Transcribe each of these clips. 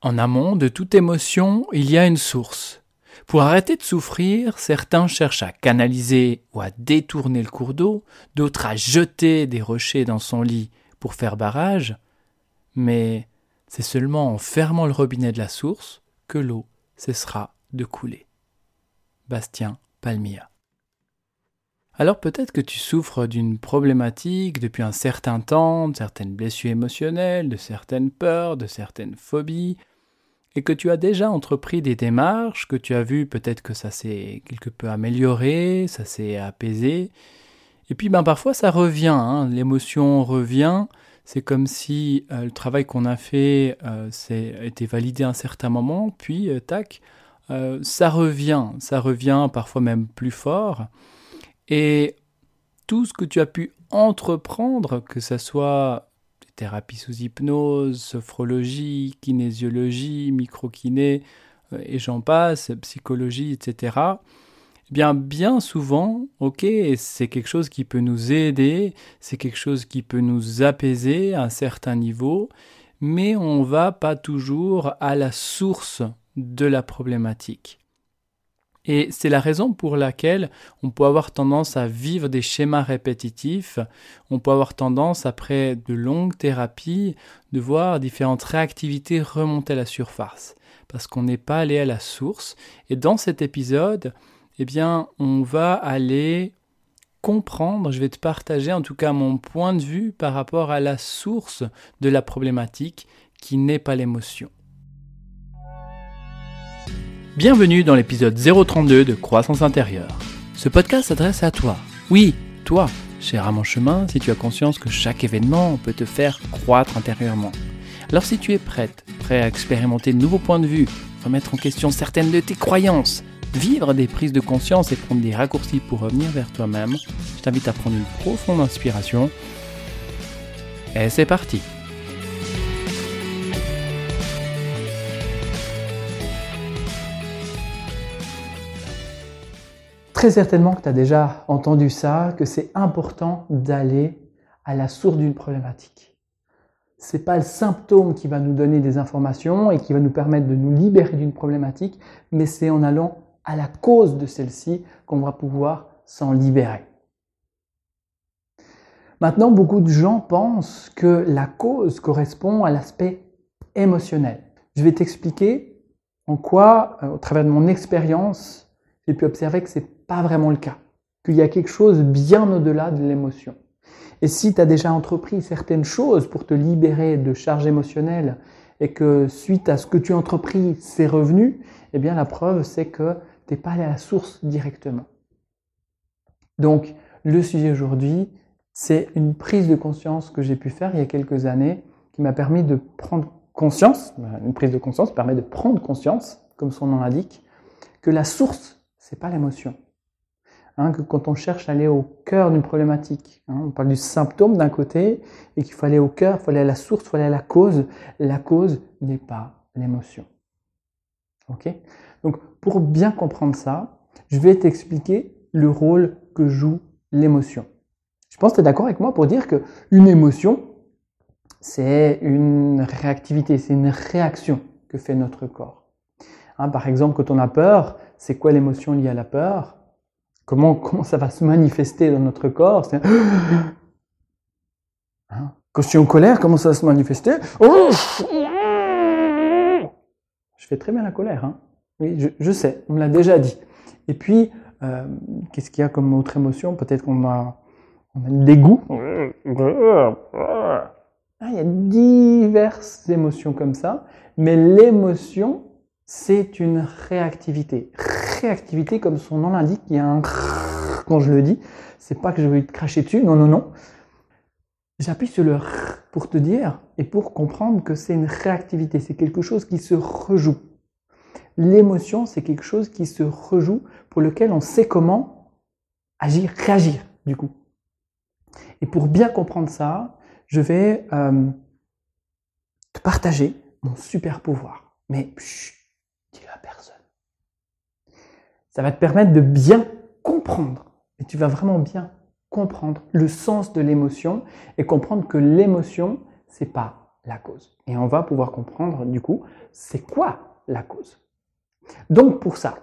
En amont de toute émotion, il y a une source. Pour arrêter de souffrir, certains cherchent à canaliser ou à détourner le cours d'eau, d'autres à jeter des rochers dans son lit pour faire barrage, mais c'est seulement en fermant le robinet de la source que l'eau cessera de couler. Bastien Palmia. Alors peut-être que tu souffres d'une problématique depuis un certain temps, de certaines blessures émotionnelles, de certaines peurs, de certaines phobies, et que tu as déjà entrepris des démarches, que tu as vu peut-être que ça s'est quelque peu amélioré, ça s'est apaisé, et puis ben parfois ça revient, hein. l'émotion revient, c'est comme si euh, le travail qu'on a fait euh, été validé à un certain moment, puis euh, tac, ça revient, ça revient parfois même plus fort. Et tout ce que tu as pu entreprendre, que ce soit thérapie sous hypnose, sophrologie, kinésiologie, microkiné, euh, et j'en passe, psychologie, etc., eh bien, bien souvent, ok, c'est quelque chose qui peut nous aider, c'est quelque chose qui peut nous apaiser à un certain niveau, mais on va pas toujours à la source de la problématique. Et c'est la raison pour laquelle on peut avoir tendance à vivre des schémas répétitifs, on peut avoir tendance, après de longues thérapies, de voir différentes réactivités remonter à la surface, parce qu'on n'est pas allé à la source. Et dans cet épisode, eh bien, on va aller comprendre, je vais te partager en tout cas mon point de vue par rapport à la source de la problématique qui n'est pas l'émotion. Bienvenue dans l'épisode 032 de Croissance intérieure. Ce podcast s'adresse à toi. Oui, toi, cher à mon chemin, si tu as conscience que chaque événement peut te faire croître intérieurement. Alors si tu es prête, prêt à expérimenter de nouveaux points de vue, remettre en question certaines de tes croyances, vivre des prises de conscience et prendre des raccourcis pour revenir vers toi-même, je t'invite à prendre une profonde inspiration. Et c'est parti Très certainement que tu as déjà entendu ça, que c'est important d'aller à la source d'une problématique. C'est pas le symptôme qui va nous donner des informations et qui va nous permettre de nous libérer d'une problématique, mais c'est en allant à la cause de celle-ci qu'on va pouvoir s'en libérer. Maintenant, beaucoup de gens pensent que la cause correspond à l'aspect émotionnel. Je vais t'expliquer en quoi, euh, au travers de mon expérience, j'ai pu observer que c'est pas vraiment le cas, qu'il y a quelque chose bien au-delà de l'émotion. Et si tu as déjà entrepris certaines choses pour te libérer de charges émotionnelles et que suite à ce que tu as entrepris, c'est revenu, eh bien la preuve c'est que tu n'es pas allé à la source directement. Donc le sujet aujourd'hui, c'est une prise de conscience que j'ai pu faire il y a quelques années qui m'a permis de prendre conscience, une prise de conscience permet de prendre conscience, comme son nom l'indique, que la source, c'est pas l'émotion. Hein, que quand on cherche à aller au cœur d'une problématique, hein, on parle du symptôme d'un côté, et qu'il faut aller au cœur, il faut aller à la source, il faut aller à la cause. La cause n'est pas l'émotion. Ok? Donc, pour bien comprendre ça, je vais t'expliquer le rôle que joue l'émotion. Je pense que tu es d'accord avec moi pour dire que une émotion, c'est une réactivité, c'est une réaction que fait notre corps. Hein, par exemple, quand on a peur, c'est quoi l'émotion liée à la peur? Comment, comment ça va se manifester dans notre corps? Quand je suis en colère, comment ça va se manifester? Je fais très bien la colère. Hein oui, je, sais, on me l'a déjà dit. Et puis, euh, qu'est-ce qu'il y a comme autre émotion? Peut-être qu'on a, on le dégoût. Ah, il y a diverses émotions comme ça, mais l'émotion, c'est une réactivité réactivité, comme son nom l'indique, il y a un quand je le dis. C'est pas que je vais te cracher dessus, non, non, non. J'appuie sur le pour te dire et pour comprendre que c'est une réactivité, c'est quelque chose qui se rejoue. L'émotion, c'est quelque chose qui se rejoue pour lequel on sait comment agir, réagir, du coup. Et pour bien comprendre ça, je vais euh, te partager mon super pouvoir. Mais dis-le à personne. Ça va te permettre de bien comprendre. Et tu vas vraiment bien comprendre le sens de l'émotion et comprendre que l'émotion, c'est pas la cause. Et on va pouvoir comprendre du coup, c'est quoi la cause. Donc pour ça,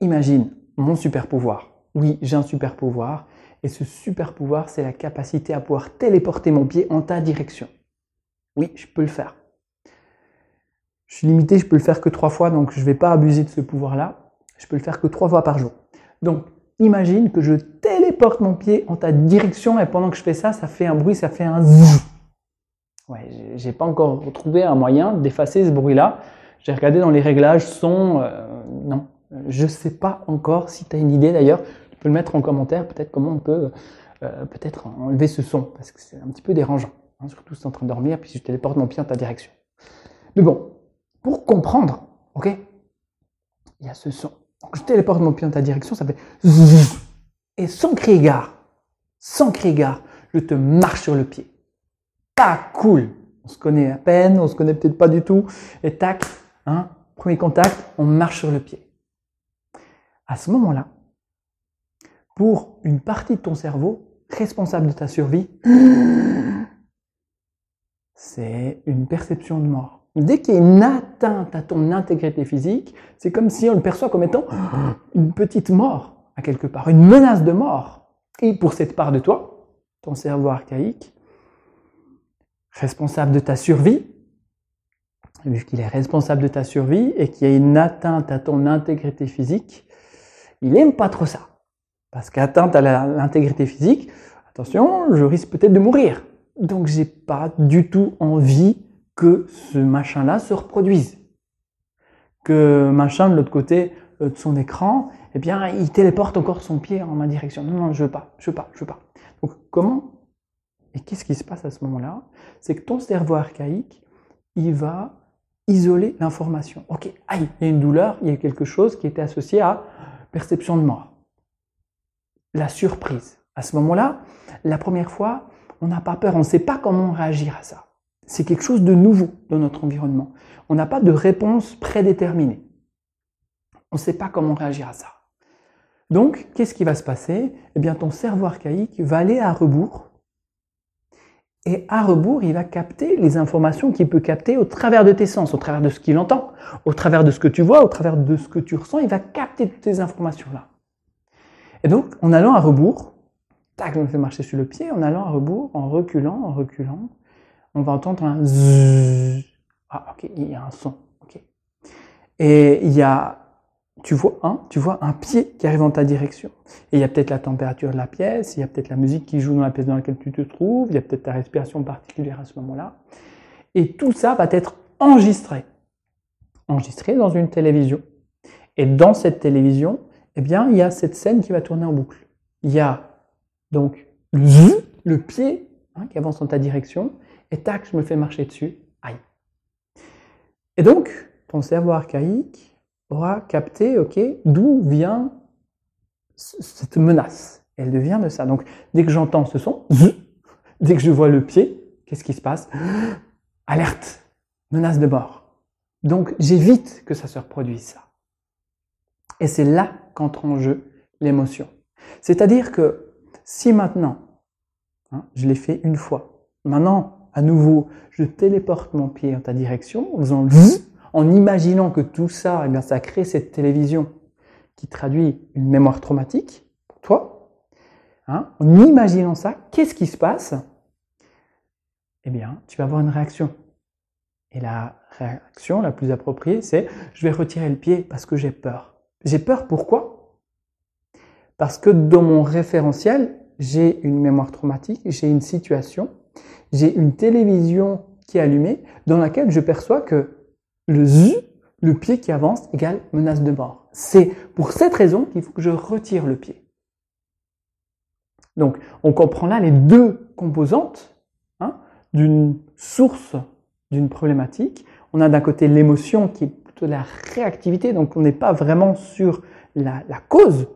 imagine mon super pouvoir. Oui, j'ai un super pouvoir. Et ce super pouvoir, c'est la capacité à pouvoir téléporter mon pied en ta direction. Oui, je peux le faire. Je suis limité, je peux le faire que trois fois, donc je ne vais pas abuser de ce pouvoir-là. Je peux le faire que trois fois par jour. Donc, imagine que je téléporte mon pied en ta direction et pendant que je fais ça, ça fait un bruit, ça fait un zzz. Ouais, j'ai pas encore trouvé un moyen d'effacer ce bruit-là. J'ai regardé dans les réglages son, euh, non, je sais pas encore. Si tu as une idée d'ailleurs, tu peux le mettre en commentaire. Peut-être comment on peut euh, peut-être enlever ce son parce que c'est un petit peu dérangeant, hein, surtout si tu es en train de dormir puis je téléporte mon pied en ta direction. Mais bon, pour comprendre, ok, il y a ce son. Je téléporte mon pied en ta direction, ça fait et sans crier gare, sans crier gare, je te marche sur le pied. Pas cool. On se connaît à peine, on se connaît peut-être pas du tout. Et tac, hein, premier contact, on marche sur le pied. À ce moment-là, pour une partie de ton cerveau responsable de ta survie, c'est une perception de mort. Dès qu'il y a une atteinte à ton intégrité physique, c'est comme si on le perçoit comme étant une petite mort, à quelque part, une menace de mort. Et pour cette part de toi, ton cerveau archaïque, responsable de ta survie, vu qu'il est responsable de ta survie et qu'il y a une atteinte à ton intégrité physique, il n'aime pas trop ça. Parce qu'atteinte à l'intégrité physique, attention, je risque peut-être de mourir. Donc j'ai pas du tout envie que ce machin-là se reproduise. Que machin de l'autre côté euh, de son écran, eh bien, il téléporte encore son pied en ma direction. Non, non, je veux pas, je veux pas, je veux pas. Donc, comment Et qu'est-ce qui se passe à ce moment-là? C'est que ton cerveau archaïque, il va isoler l'information. Ok, aïe, il y a une douleur, il y a quelque chose qui était associé à perception de mort. La surprise. À ce moment-là, la première fois, on n'a pas peur, on ne sait pas comment réagir à ça. C'est quelque chose de nouveau dans notre environnement. On n'a pas de réponse prédéterminée. On ne sait pas comment réagir à ça. Donc, qu'est-ce qui va se passer? Eh bien, ton cerveau archaïque va aller à rebours. Et à rebours, il va capter les informations qu'il peut capter au travers de tes sens, au travers de ce qu'il entend, au travers de ce que tu vois, au travers de ce que tu ressens. Il va capter toutes ces informations-là. Et donc, en allant à rebours, tac, me fais marcher sur le pied, en allant à rebours, en reculant, en reculant, on va entendre un zzzz. Ah, ok, il y a un son. Ok. Et il y a, tu vois un, tu vois un pied qui arrive en ta direction. Et il y a peut-être la température de la pièce, il y a peut-être la musique qui joue dans la pièce dans laquelle tu te trouves, il y a peut-être ta respiration particulière à ce moment-là. Et tout ça va être enregistré. Enregistré dans une télévision. Et dans cette télévision, eh bien, il y a cette scène qui va tourner en boucle. Il y a donc le pied hein, qui avance en ta direction, et tac, je me fais marcher dessus, aïe. Et donc, ton cerveau archaïque aura capté, ok, d'où vient cette menace. Elle devient de ça. Donc, dès que j'entends ce son, dès que je vois le pied, qu'est-ce qui se passe? Alerte, menace de mort. Donc, j'évite que ça se reproduise ça. Et c'est là qu'entre en jeu l'émotion. C'est-à-dire que si maintenant, hein, je l'ai fait une fois, maintenant à nouveau, je téléporte mon pied en ta direction en faisant en imaginant que tout ça, eh bien, ça crée cette télévision qui traduit une mémoire traumatique pour toi. Hein, en imaginant ça, qu'est-ce qui se passe? Eh bien, tu vas avoir une réaction. Et la réaction la plus appropriée, c'est je vais retirer le pied parce que j'ai peur. J'ai peur pourquoi? Parce que dans mon référentiel, j'ai une mémoire traumatique, j'ai une situation j'ai une télévision qui est allumée dans laquelle je perçois que le z, le pied qui avance, égale menace de mort. C'est pour cette raison qu'il faut que je retire le pied. Donc, on comprend là les deux composantes hein, d'une source d'une problématique. On a d'un côté l'émotion qui est plutôt la réactivité, donc on n'est pas vraiment sur la, la cause,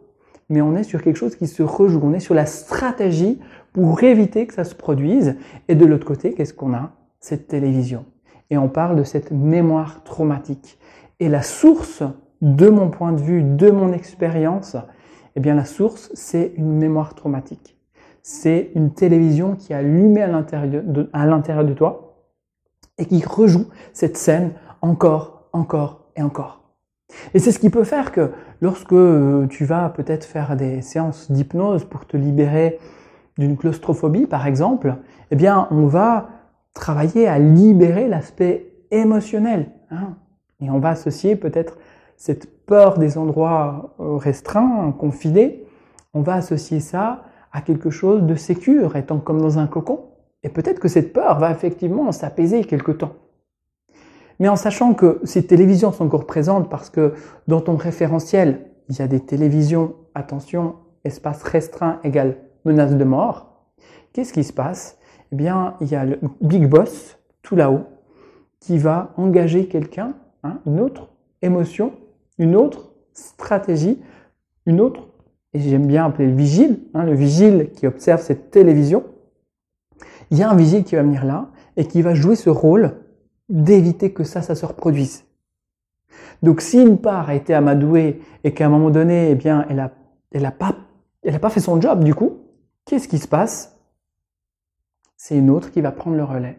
mais on est sur quelque chose qui se rejoue. On est sur la stratégie pour éviter que ça se produise. Et de l'autre côté, qu'est-ce qu'on a? Cette télévision. Et on parle de cette mémoire traumatique. Et la source, de mon point de vue, de mon expérience, eh bien la source, c'est une mémoire traumatique. C'est une télévision qui est allumée à l'intérieur de, à l'intérieur de toi. et qui rejoue cette scène encore, encore et encore. Et c'est ce qui peut faire que lorsque euh, tu vas peut-être faire des séances d'hypnose pour te libérer d'une claustrophobie, par exemple, eh bien, on va travailler à libérer l'aspect émotionnel. Hein. et on va associer peut-être cette peur des endroits euh, restreints, confinés, on va associer ça à quelque chose de sécure, étant comme dans un cocon. Et peut-être que cette peur va effectivement s'apaiser quelque temps. Mais en sachant que ces télévisions sont encore présentes parce que dans ton référentiel, il y a des télévisions, attention, espace restreint égale menace de mort, qu'est-ce qui se passe? Eh bien, il y a le big boss tout là-haut qui va engager quelqu'un, hein, une autre émotion, une autre stratégie, une autre, et j'aime bien appeler le vigile, hein, le vigile qui observe cette télévision. Il y a un vigile qui va venir là et qui va jouer ce rôle d'éviter que ça, ça se reproduise. Donc si une part a été amadouée et qu'à un moment donné, eh bien, elle a, elle a pas, elle pas fait son job du coup, qu'est-ce qui se passe? C'est une autre qui va prendre le relais.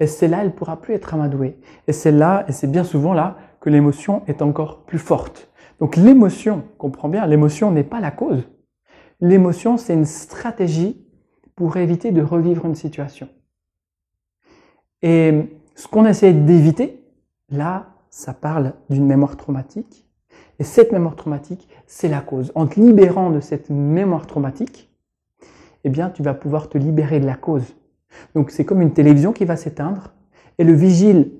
Et celle-là, elle pourra plus être amadouée. Et c'est là, et c'est bien souvent là, que l'émotion est encore plus forte. Donc l'émotion, comprends bien, l'émotion n'est pas la cause. L'émotion, c'est une stratégie pour éviter de revivre une situation. Et ce qu'on essaie d'éviter, là, ça parle d'une mémoire traumatique. Et cette mémoire traumatique, c'est la cause. En te libérant de cette mémoire traumatique, eh bien, tu vas pouvoir te libérer de la cause. Donc, c'est comme une télévision qui va s'éteindre. Et le vigile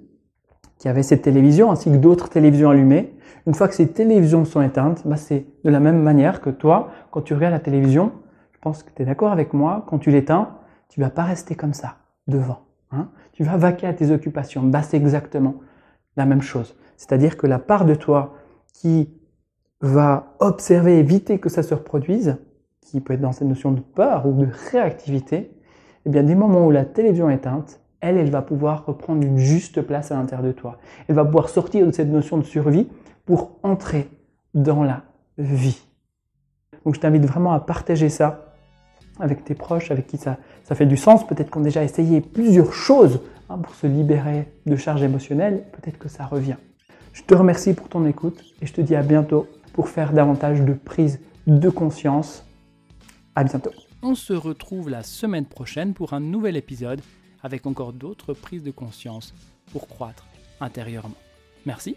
qui avait cette télévision, ainsi que d'autres télévisions allumées, une fois que ces télévisions sont éteintes, bah, c'est de la même manière que toi, quand tu regardes la télévision, je pense que tu es d'accord avec moi, quand tu l'éteins, tu vas pas rester comme ça, devant. Hein. tu vas vaquer à tes occupations. Bah, c'est exactement la même chose. C'est-à-dire que la part de toi qui va observer, éviter que ça se reproduise, qui peut être dans cette notion de peur ou de réactivité, eh bien, des moments où la télévision est éteinte, elle, elle va pouvoir reprendre une juste place à l'intérieur de toi. Elle va pouvoir sortir de cette notion de survie pour entrer dans la vie. Donc, je t'invite vraiment à partager ça avec tes proches, avec qui ça, ça fait du sens. Peut-être qu'on a déjà essayé plusieurs choses hein, pour se libérer de charges émotionnelles. Peut-être que ça revient. Je te remercie pour ton écoute et je te dis à bientôt pour faire davantage de prise de conscience. Bientôt. On se retrouve la semaine prochaine pour un nouvel épisode avec encore d'autres prises de conscience pour croître intérieurement. Merci